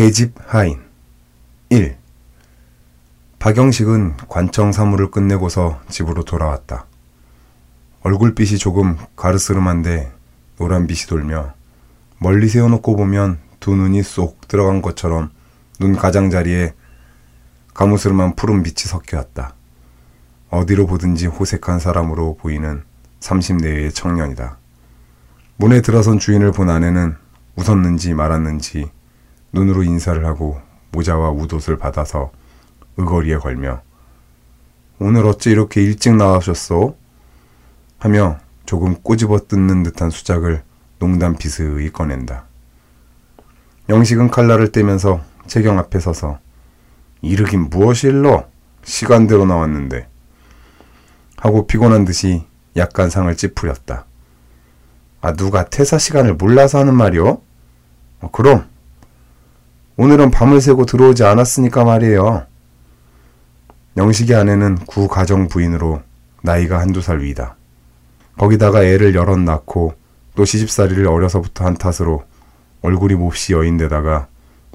계집 하인 1. 박영식은 관청 사무를 끝내고서 집으로 돌아왔다. 얼굴빛이 조금 가르스름한데 노란빛이 돌며 멀리 세워놓고 보면 두 눈이 쏙 들어간 것처럼 눈 가장자리에 가무스름한 푸른 빛이 섞여 왔다. 어디로 보든지 호색한 사람으로 보이는 30대의 청년이다. 문에 들어선 주인을 본 아내는 웃었는지 말았는지 눈으로 인사를 하고 모자와 웃옷을 받아서 의거리에 걸며 오늘 어찌 이렇게 일찍 나와셨소? 하며 조금 꼬집어 뜯는 듯한 수작을 농담 비스의 꺼낸다. 영식은 칼날을 떼면서 채경 앞에 서서 이르긴 무엇이 일러? 시간대로 나왔는데 하고 피곤한 듯이 약간 상을 찌푸렸다. 아 누가 퇴사 시간을 몰라서 하는 말이오? 어, 그럼 오늘은 밤을 새고 들어오지 않았으니까 말이에요. 영식의 아내는 구 가정 부인으로 나이가 한두 살 위다. 거기다가 애를 여럿 낳고 또 시집살이를 어려서부터 한 탓으로 얼굴이 몹시 여인데다가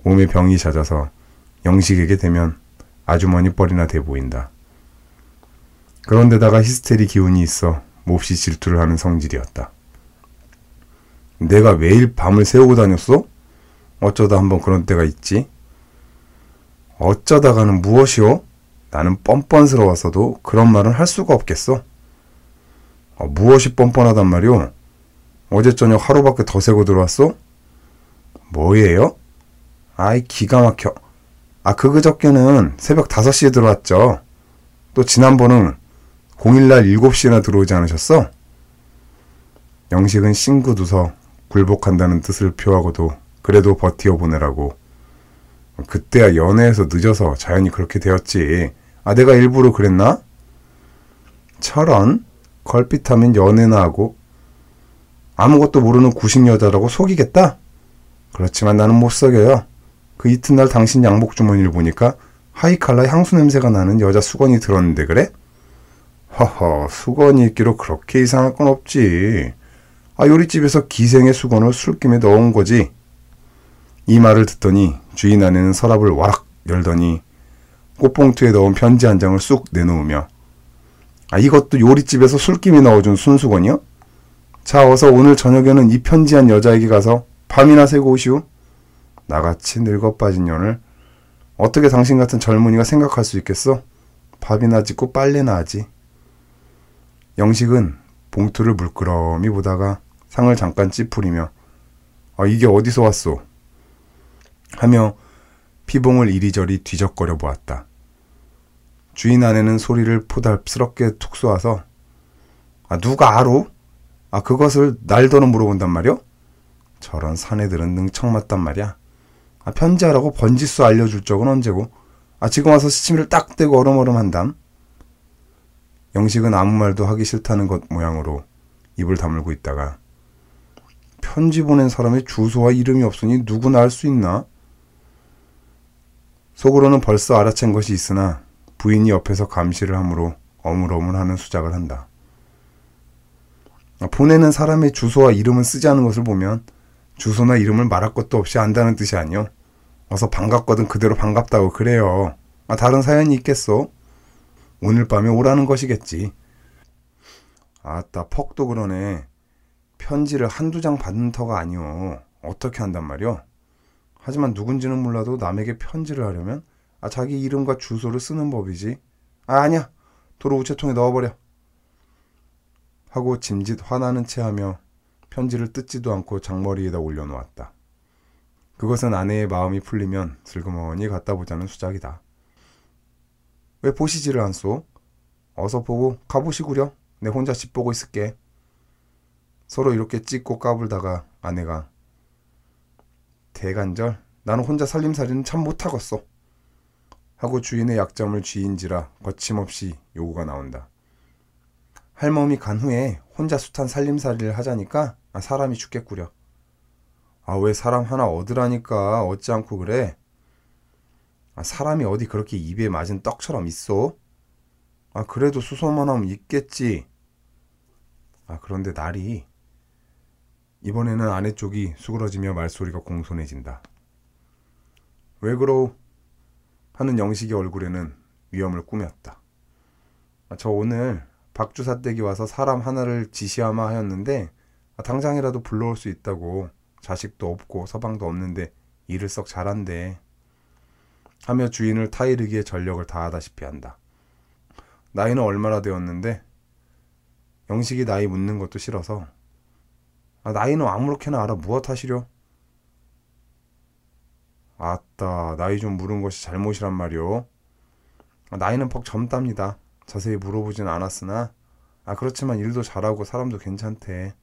몸에 병이 잦아서 영식에게 되면 아주머니 뻘이나 돼 보인다. 그런데다가 히스테리 기운이 있어 몹시 질투를 하는 성질이었다. 내가 매일 밤을 새우고 다녔어? 어쩌다 한번 그런 때가 있지? 어쩌다가는 무엇이오? 나는 뻔뻔스러웠어도 그런 말은 할 수가 없겠어. 어, 무엇이 뻔뻔하단 말이오? 어제 저녁 하루밖에 더 새고 들어왔어? 뭐예요? 아이 기가 막혀. 아 그그저께는 새벽 5시에 들어왔죠. 또 지난번은 공일날 7시나 들어오지 않으셨어? 영식은 웃어 굴복한다는 뜻을 표하고도 그래도 버티어 보내라고. 그때야 연애해서 늦어서 자연히 그렇게 되었지. 아, 내가 일부러 그랬나? 철원? 걸핏하면 연애나 하고 아무것도 모르는 구식 여자라고 속이겠다? 그렇지만 나는 못 속여요. 그 이튿날 당신 양복 주머니를 보니까 하이칼라 향수 냄새가 나는 여자 수건이 들었는데 그래? 허허, 수건이 있기로 그렇게 이상할 건 없지. 아, 요리집에서 기생의 수건을 술김에 넣은 거지. 이 말을 듣더니 주인 아내는 서랍을 와락 열더니 꽃봉투에 넣은 편지 한 장을 쑥 내놓으며 아, 이것도 요리집에서 술김이 넣어준 순수건이요? 자, 어서 오늘 저녁에는 이 편지한 여자에게 가서 밤이나 새고 오시오. 나같이 늙어 빠진 년을 어떻게 당신 같은 젊은이가 생각할 수 있겠어? 밥이나 짓고 빨래나 하지. 영식은 봉투를 물끄러미 보다가 상을 잠깐 찌푸리며 아 이게 어디서 왔소? 하며 피봉을 이리저리 뒤적거려 보았다. 주인 아내는 소리를 포달스럽게 툭 쏘아서 아 누가 알아? 아 그것을 날더러 물어본단 말이오? 저런 사내들은 능청맞단 말이야. 아 편지하라고 번지수 알려줄 적은 언제고? 아 지금 와서 시치미를 딱 떼고 얼음얼음 한담. 영식은 아무 말도 하기 싫다는 것 모양으로 입을 다물고 있다가 편지 보낸 사람의 주소와 이름이 없으니 누구나 알 수 있나? 속으로는 벌써 알아챈 것이 있으나 부인이 옆에서 감시를 하므로 어물어물하는 수작을 한다. 보내는 사람의 주소와 이름을 쓰지 않은 것을 보면 주소나 이름을 말할 것도 없이 안다는 뜻이 아니오. 어서 반갑거든 그대로 반갑다고 그래요. 아, 다른 사연이 있겠소? 오늘 밤에 오라는 것이겠지. 아따 퍽도 그러네. 편지를 한두 장 받는 터가 아니오. 어떻게 한단 말이오? 하지만 누군지는 몰라도 남에게 편지를 하려면 아 자기 이름과 주소를 쓰는 법이지. 아 아니야. 도로 우체통에 넣어버려. 하고 짐짓 화나는 체하며 편지를 뜯지도 않고 장머리에다 올려놓았다. 그것은 아내의 마음이 풀리면 슬그머니 갖다 보자는 수작이다. 왜 보시지를 않소? 어서 보고 가보시구려. 내 혼자 집 보고 있을게. 서로 이렇게 찍고 까불다가 아내가 대간절 나는 혼자 살림살이는 참 못하겠어. 하고 주인의 약점을 쥐인지라 거침없이 요구가 나온다. 할멈이 간 후에 혼자 숱한 살림살이를 하자니까 아, 사람이 죽겠구려. 아 왜 사람 하나 얻으라니까 얻지 않고 그래? 아, 사람이 어디 그렇게 입에 맞은 떡처럼 있어? 아 그래도 수소만 하면 있겠지. 아 그런데 날이 이번에는 아내 쪽이 수그러지며 말소리가 공손해진다. 왜 그러? 하는 영식의 얼굴에는 위험을 꾸몄다. 아, 저 오늘 박주사 댁이 와서 사람 하나를 지시하마 하였는데 아, 당장이라도 불러올 수 있다고 자식도 없고 서방도 없는데 일을 썩 잘한대. 하며 주인을 타이르기에 전력을 다하다시피 한다. 나이는 얼마나 되었는데 영식이 나이 묻는 것도 싫어서 아, 나이는 아무렇게나 알아 무엇 하시려? 아따 나이 좀 물은 것이 잘못이란 말이오. 아, 나이는 퍽 젊답니다. 자세히 물어보진 않았으나 아 그렇지만 일도 잘하고 사람도 괜찮대.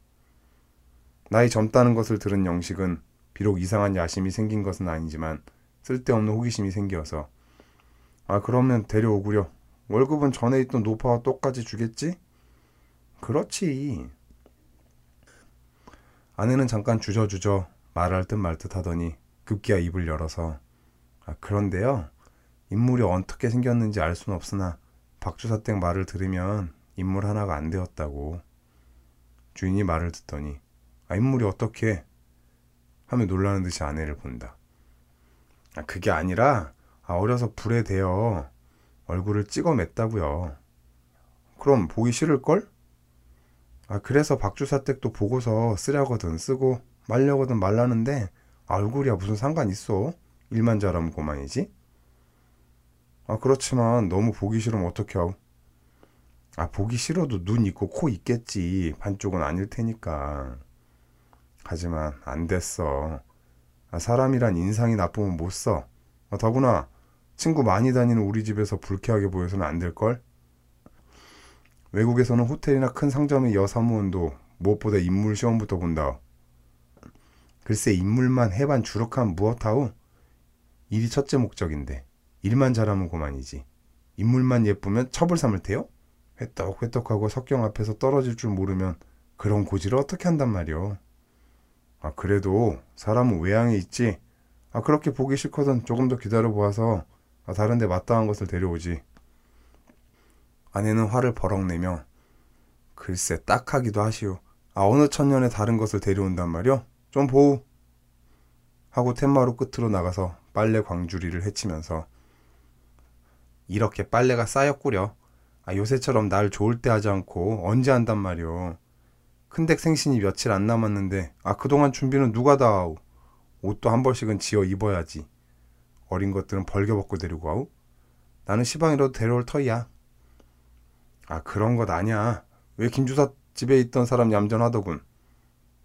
나이 젊다는 것을 들은 영식은 비록 이상한 야심이 생긴 것은 아니지만 쓸데없는 호기심이 생겨서 아 그러면 데려오구려 월급은 전에 있던 노파와 똑같이 주겠지? 그렇지 아내는 잠깐 주저주저 말할 듯 말 듯 하더니 급기야 입을 열어서 아 그런데요 인물이 어떻게 생겼는지 알 수는 없으나 박주사댁 말을 들으면 인물 하나가 안 되었다고 주인이 말을 듣더니 아 인물이 어떻게 하며 놀라는 듯이 아내를 본다. 아, 그게 아니라 아, 어려서 불에 대어 얼굴을 찍어 맸다고요. 그럼 보기 싫을걸? 아, 그래서 박주사 댁도 보고서 쓰려거든 쓰고 말려거든 말라는데 아, 얼굴이야 무슨 상관 있어? 일만 잘하면 고만이지? 아, 그렇지만 너무 보기 싫으면 어떻게 하고? 아, 보기 싫어도 눈 있고 코 있겠지. 반쪽은 아닐 테니까. 하지만 안 됐어. 아, 사람이란 인상이 나쁘면 못 써. 아, 더구나 친구 많이 다니는 우리 집에서 불쾌하게 보여서는 안 될걸? 외국에서는 호텔이나 큰 상점의 여사무원도 무엇보다 인물 시험부터 본다. 글쎄 인물만 해반 주룩한 무엇하오? 일이 첫째 목적인데 일만 잘하면 고만이지. 인물만 예쁘면 첩을 삼을 테요? 회떡회떡하고 석경 앞에서 떨어질 줄 모르면 그런 고지를 어떻게 한단 말이오. 아, 그래도 사람은 외향에 있지. 아, 그렇게 보기 싫거든 조금 더 기다려 보아서 아, 다른 데 마땅한 것을 데려오지. 아내는 화를 버럭 내며 글쎄 딱하기도 하시오. 아, 어느 천년에 다른 것을 데려온단 말이오? 좀 보우. 하고 툇마루 끝으로 나가서 빨래 광주리를 헤치면서 이렇게 빨래가 쌓였구려. 아, 요새처럼 날 좋을 때 하지 않고 언제 한단 말이오. 큰댁 생신이 며칠 안 남았는데 아 그동안 준비는 누가 다 하오? 옷도 한 벌씩은 지어 입어야지. 어린 것들은 벌겨벗고 데리고 와우? 나는 시방이라도 데려올 터이야. 아 그런 것 아냐. 왜 김주사 집에 있던 사람 얌전하더군.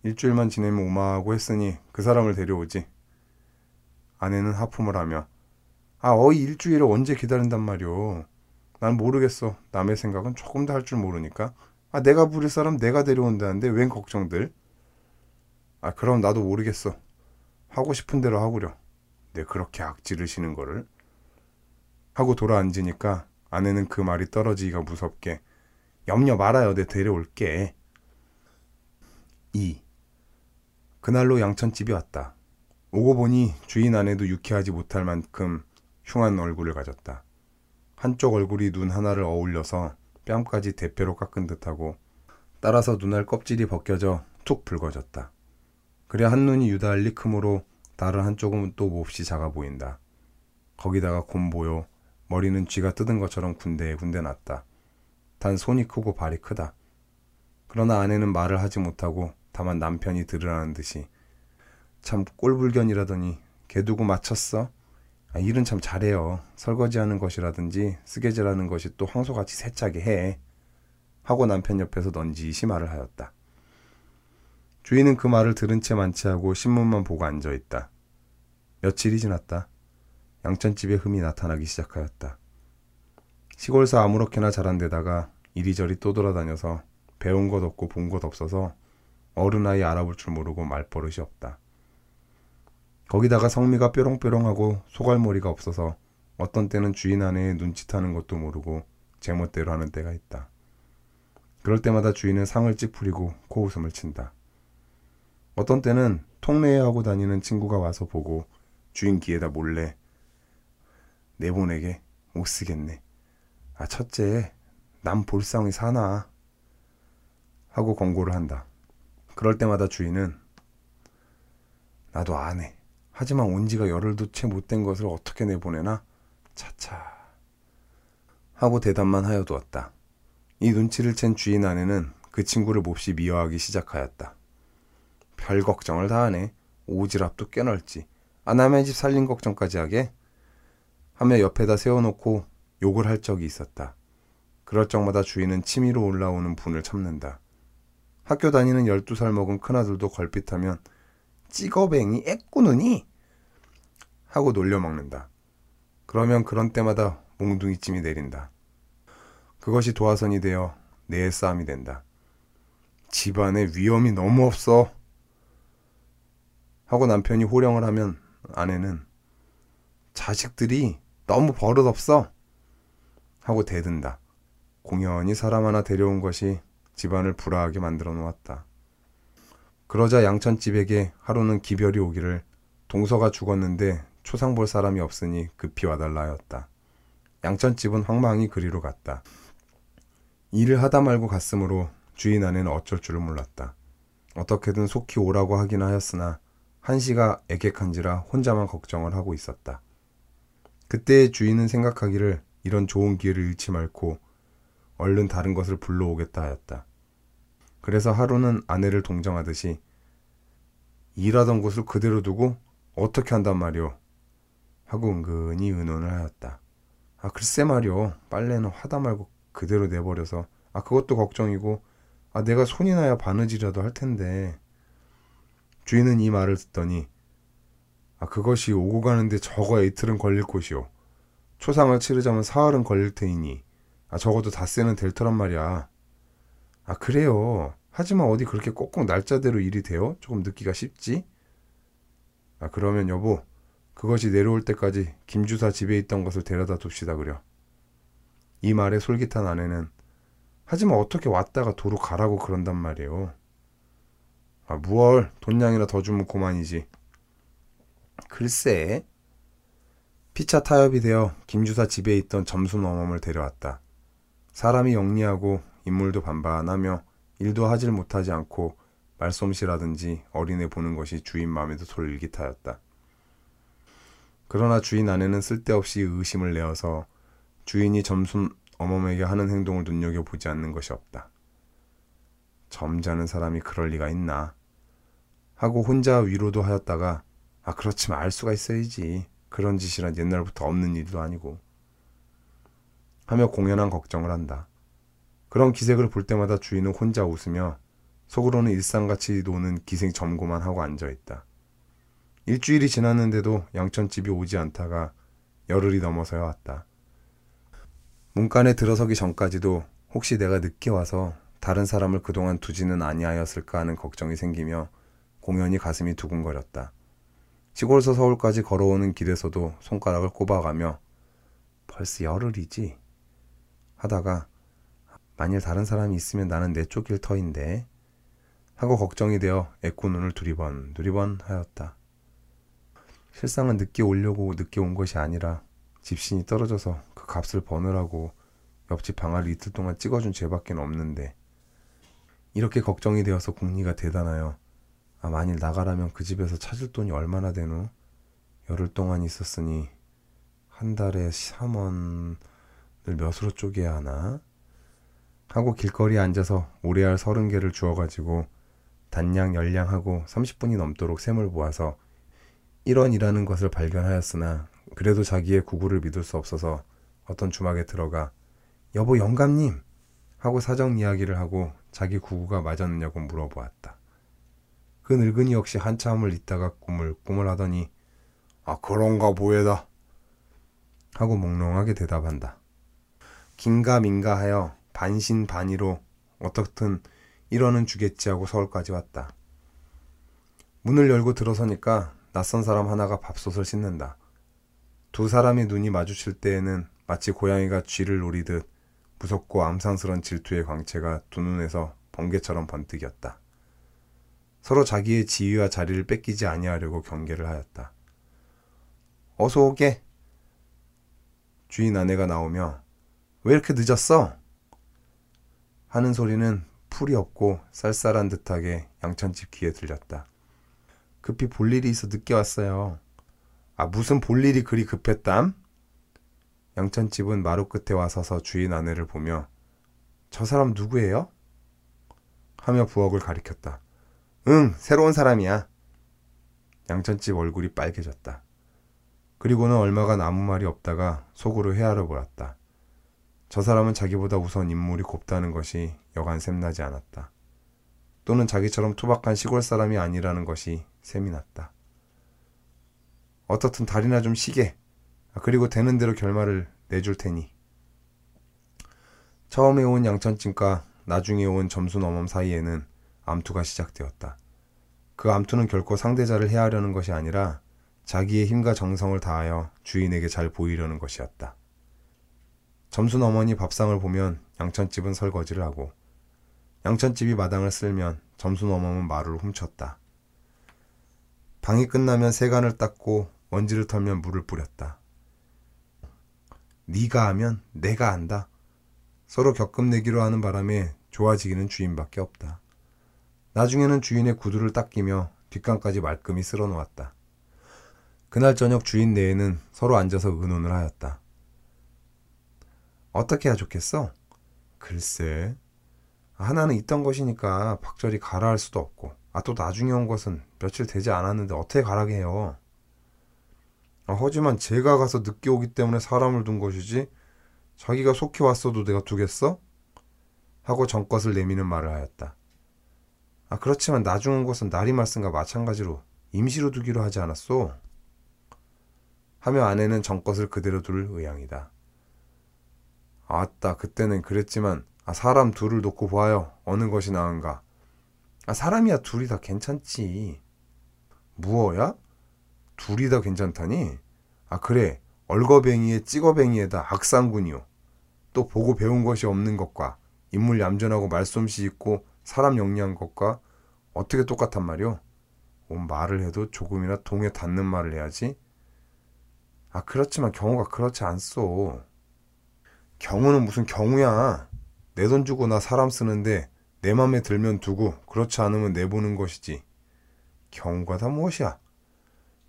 일주일만 지내면 오마하고 했으니 그 사람을 데려오지. 아내는 하품을 하며 아 어이 일주일을 언제 기다린단 말이오. 난 모르겠어. 남의 생각은 조금 더 할 줄 모르니까 아, 내가 부릴 사람 내가 데려온다는데 웬 걱정들? 아, 그럼 나도 모르겠어. 하고 싶은 대로 하구려. 내 그렇게 악질을 시는 거를. 하고 돌아앉으니까 아내는 그 말이 떨어지기가 무섭게 염려 말아요. 내 데려올게. 2. 그날로 양천집이 왔다. 오고 보니 주인 아내도 유쾌하지 못할 만큼 흉한 얼굴을 가졌다. 한쪽 얼굴이 눈 하나를 어울려서 뺨까지 대패로 깎은 듯하고 따라서 눈알 껍질이 벗겨져 툭 붉어졌다. 그래 한눈이 유달리 크므로 다른 한쪽은 또 몹시 작아 보인다. 거기다가 곰보요. 머리는 쥐가 뜯은 것처럼 군데군데 났다. 단 손이 크고 발이 크다. 그러나 아내는 말을 하지 못하고 다만 남편이 들으라는 듯이 참 꼴불견이라더니 개 두고 맞췄어? 아, 일은 참 잘해요. 설거지하는 것이라든지 쓰개질하는 것이 또 황소같이 세차게 해. 하고 남편 옆에서 넌지시 말을 하였다. 주인은 그 말을 들은 채 만취하고 신문만 보고 앉아 있다. 며칠이 지났다. 양천집에 흠이 나타나기 시작하였다. 시골서 아무렇게나 자란 데다가 이리저리 또 돌아다녀서 배운 것 없고 본 것 없어서 어른 아이 알아볼 줄 모르고 말버릇이 없다. 거기다가 성미가 뾰롱뾰롱하고 소갈머리가 없어서 어떤 때는 주인 아내의 눈짓하는 것도 모르고 제멋대로 하는 때가 있다. 그럴 때마다 주인은 상을 찌푸리고 코웃음을 친다. 어떤 때는 통례에 하고 다니는 친구가 와서 보고 주인 귀에다 몰래 내보내게 못 쓰겠네. 아 첫째 남 볼상이 사나 하고 권고를 한다. 그럴 때마다 주인은 나도 안 해. 하지만 온 지가 열흘도 채 못 된 것을 어떻게 내보내나? 차차. 하고 대답만 하여 두었다. 이 눈치를 챈 주인 아내는 그 친구를 몹시 미워하기 시작하였다. 별 걱정을 다 하네. 오지랖도 꽤 넓지. 아, 남의 집 살림 걱정까지 하게? 하며 옆에다 세워놓고 욕을 할 적이 있었다. 그럴 적마다 주인은 치미로 올라오는 분을 참는다. 학교 다니는 12살 먹은 큰아들도 걸핏하면 찍어뱅이 애꾸느니? 하고 놀려먹는다. 그러면 그런 때마다 몽둥이찜이 내린다. 그것이 도화선이 되어 내 싸움이 된다. 집안에 위험이 너무 없어. 하고 남편이 호령을 하면 아내는 자식들이 너무 버릇없어. 하고 대든다. 공연히 사람 하나 데려온 것이 집안을 불화하게 만들어 놓았다. 그러자 양천집에게 하루는 기별이 오기를 동서가 죽었는데 초상 볼 사람이 없으니 급히 와달라 하였다. 양천집은 황망히 그리로 갔다. 일을 하다 말고 갔으므로 주인 아내는 어쩔 줄을 몰랐다. 어떻게든 속히 오라고 하긴 하였으나 한시가 애객한지라 혼자만 걱정을 하고 있었다. 그때 주인은 생각하기를 이런 좋은 기회를 잃지 말고 얼른 다른 것을 불러오겠다 하였다. 그래서 하루는 아내를 동정하듯이 일하던 곳을 그대로 두고 어떻게 한단 말이오? 하고 은근히 의논을 하였다. 아 글쎄 말이오. 빨래는 하다 말고 그대로 내버려서 아 그것도 걱정이고 아 내가 손이 나야 바느질이라도 할 텐데 주인은 이 말을 듣더니 아 그것이 오고 가는데 저거 이틀은 걸릴 곳이오. 초상을 치르자면 사흘은 걸릴 테이니 아 적어도 닷새는 될 터란 말이야. 아 그래요. 하지만 어디 그렇게 꼭꼭 날짜대로 일이 돼요? 조금 늦기가 쉽지? 아 그러면 여보 그것이 내려올 때까지 김주사 집에 있던 것을 데려다 둡시다 그려. 이 말에 솔깃한 아내는 하지만 어떻게 왔다가 도로 가라고 그런단 말이에요. 아 무얼 돈량이나 더 주면 고만이지. 글쎄 피차 타협이 되어 김주사 집에 있던 점순 어멈을 데려왔다. 사람이 영리하고 인물도 반반하며 일도 하질 못하지 않고 말솜씨라든지 어린애 보는 것이 주인 마음에도 솔깃하였다. 그러나 주인 아내는 쓸데없이 의심을 내어서 주인이 점순 어멈에게 하는 행동을 눈여겨보지 않는 것이 없다. 점잖은 사람이 그럴 리가 있나 하고 혼자 위로도 하였다가 아 그렇지만 알 수가 있어야지 그런 짓이란 옛날부터 없는 일도 아니고 하며 공연한 걱정을 한다. 그런 기색을 볼 때마다 주인은 혼자 웃으며 속으로는 일상같이 노는 기생 점고만 하고 앉아있다. 일주일이 지났는데도 양천집이 오지 않다가 열흘이 넘어서야 왔다. 문간에 들어서기 전까지도 혹시 내가 늦게 와서 다른 사람을 그동안 두지는 아니하였을까 하는 걱정이 생기며 공연히 가슴이 두근거렸다. 시골에서 서울까지 걸어오는 길에서도 손가락을 꼽아가며 벌써 열흘이지 하다가 만일 다른 사람이 있으면 나는 내쫓길 터인데 하고 걱정이 되어 애꾸 눈을 두리번 두리번 하였다. 실상은 늦게 오려고 늦게 온 것이 아니라 집신이 떨어져서 그 값을 버느라고 옆집 방아를 이틀 동안 찍어준 죄밖에 없는데 이렇게 걱정이 되어서 궁리가 대단하여 아 만일 나가라면 그 집에서 찾을 돈이 얼마나 되노? 열흘 동안 있었으니 한 달에 3원을 몇으로 쪼개야 하나? 하고 길거리에 앉아서 오래알 서른 개를 주워가지고 단량 열량하고 30분이 넘도록 샘을 보아서 1원이라는 것을 발견하였으나 그래도 자기의 구구를 믿을 수 없어서 어떤 주막에 들어가 여보 영감님 하고 사정 이야기를 하고 자기 구구가 맞았느냐고 물어보았다. 그 늙은이 역시 한참을 있다가 꿈을 꿈을 하더니 아 그런가 보에다 하고 몽롱하게 대답한다. 긴가민가 하여 반신반의로 어떻든 이러는 주겠지 하고 서울까지 왔다. 문을 열고 들어서니까 낯선 사람 하나가 밥솥을 씻는다. 두 사람이 눈이 마주칠 때에는 마치 고양이가 쥐를 노리듯 무섭고 암상스런 질투의 광채가 두 눈에서 번개처럼 번뜩였다. 서로 자기의 지위와 자리를 뺏기지 아니하려고 경계를 하였다. 어서 오게. 주인 아내가 나오며 왜 이렇게 늦었어? 하는 소리는 풀이 없고 쌀쌀한 듯하게 양천집 귀에 들렸다. 급히 볼 일이 있어 늦게 왔어요. 아, 무슨 볼 일이 그리 급했담? 양천집은 마루 끝에 와 서서 주인 아내를 보며 저 사람 누구예요? 하며 부엌을 가리켰다. 응, 새로운 사람이야. 양천집 얼굴이 빨개졌다. 그리고는 얼마간 아무 말이 없다가 속으로 헤아려 보았다. 저 사람은 자기보다 우선 인물이 곱다는 것이 여간 샘나지 않았다. 또는 자기처럼 투박한 시골 사람이 아니라는 것이 셈이 났다. 어떻든 다리나 좀 쉬게. 아, 그리고 되는 대로 결말을 내줄 테니. 처음에 온 양천찜과 나중에 온 점수넘음 사이에는 암투가 시작되었다. 그 암투는 결코 상대자를 해하려는 것이 아니라 자기의 힘과 정성을 다하여 주인에게 잘 보이려는 것이었다. 점순 어머니 밥상을 보면 양천집은 설거지를 하고 양천집이 마당을 쓸면 점순 어머니는 마루를 훔쳤다. 방이 끝나면 세간을 닦고 먼지를 털면 물을 뿌렸다. 네가 하면 내가 한다. 서로 격금내기로 하는 바람에 좋아지기는 주인밖에 없다. 나중에는 주인의 구두를 닦이며 뒷간까지 말끔히 쓸어 놓았다. 그날 저녁 주인 내에는 서로 앉아서 의논을 하였다. 어떻게 해야 좋겠어? 글쎄. 하나는 있던 것이니까 박절이 가라 할 수도 없고, 아, 또 나중에 온 것은 며칠 되지 않았는데 어떻게 가라게 해요? 아, 하지만 제가 가서 늦게 오기 때문에 사람을 둔 것이지, 자기가 속히 왔어도 내가 두겠어? 하고 정것을 내미는 말을 하였다. 아, 그렇지만 나중 온 것은 날이 말씀과 마찬가지로 임시로 두기로 하지 않았소? 하며 아내는 정것을 그대로 둘 의향이다. 아따, 그때는 그랬지만, 아, 사람 둘을 놓고 봐요. 어느 것이 나은가. 아, 사람이야 둘이 다 괜찮지. 무어야? 둘이 다 괜찮다니? 아, 그래. 얼거뱅이에 찍어뱅이에다 악상군이요. 또 보고 배운 것이 없는 것과 인물 얌전하고 말솜씨 있고 사람 영리한 것과 어떻게 똑같단 말이오? 온 말을 해도 조금이나 동에 닿는 말을 해야지. 아, 그렇지만 경우가 그렇지 않소. 경우는 무슨 경우야. 내 돈 주고 나 사람 쓰는데 내 맘에 들면 두고 그렇지 않으면 내보는 것이지. 경우가 다 무엇이야?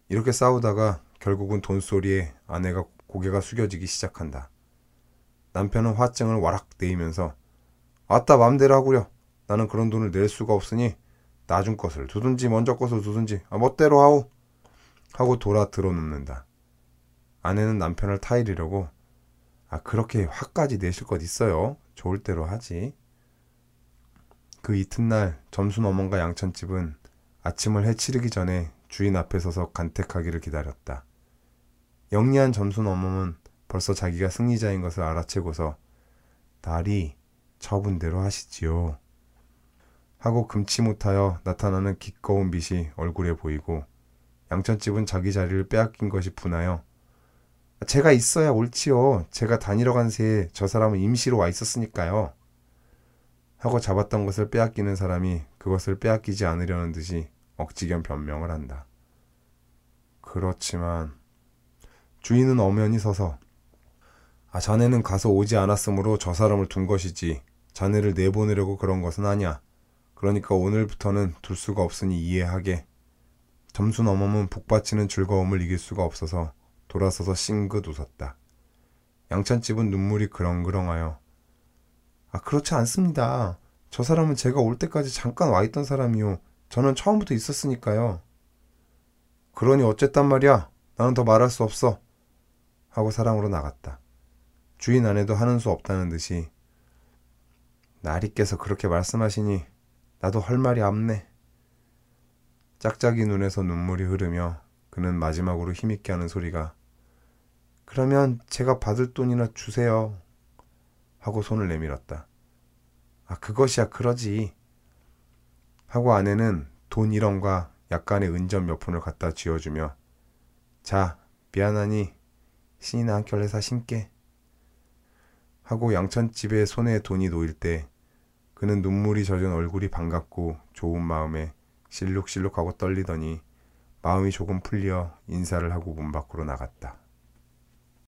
이렇게 싸우다가 결국은 돈소리에 아내가 고개가 숙여지기 시작한다. 남편은 화증을 와락 내이면서 아따 맘대로 하구려. 나는 그런 돈을 낼 수가 없으니 나중 것을 두든지 먼저 것을 두든지 아, 멋대로 하오. 하고 돌아 들어눕는다. 아내는 남편을 타이르려고 아 그렇게 화까지 내실 것 있어요. 좋을 대로 하지. 그 이튿날 점순 어머니과 양천집은 아침을 해치르기 전에 주인 앞에 서서 간택하기를 기다렸다. 영리한 점순 어머는 벌써 자기가 승리자인 것을 알아채고서 딸이 처분대로 하시지요. 하고 금치 못하여 나타나는 기꺼운 빛이 얼굴에 보이고 양천집은 자기 자리를 빼앗긴 것이 분하여 제가 있어야 옳지요. 제가 다니러 간 새에 저 사람은 임시로 와 있었으니까요. 하고 잡았던 것을 빼앗기는 사람이 그것을 빼앗기지 않으려는 듯이 억지견 변명을 한다. 그렇지만 주인은 엄연히 서서 아 자네는 가서 오지 않았으므로 저 사람을 둔 것이지 자네를 내보내려고 그런 것은 아니야. 그러니까 오늘부터는 둘 수가 없으니 이해하게. 점수 넘으면 북받치는 즐거움을 이길 수가 없어서 돌아서서 싱긋 웃었다. 양찬집은 눈물이 그렁그렁하여 아 그렇지 않습니다. 저 사람은 제가 올 때까지 잠깐 와 있던 사람이요. 저는 처음부터 있었으니까요. 그러니 어쨌단 말이야. 나는 더 말할 수 없어. 하고 사랑으로 나갔다. 주인 안에도 하는 수 없다는 듯이 나리께서 그렇게 말씀하시니 나도 할 말이 없네. 짝짝이 눈에서 눈물이 흐르며 그는 마지막으로 힘있게 하는 소리가 그러면 제가 받을 돈이나 주세요. 하고 손을 내밀었다. 아, 그것이야, 그러지. 하고 아내는 돈 1원과 약간의 은전 몇 푼을 갖다 쥐어주며 자, 미안하니 신이나 한 켤레 사 신게. 하고 양천집에 손에 돈이 놓일 때 그는 눈물이 젖은 얼굴이 반갑고 좋은 마음에 실룩실룩하고 떨리더니 마음이 조금 풀려 인사를 하고 문 밖으로 나갔다.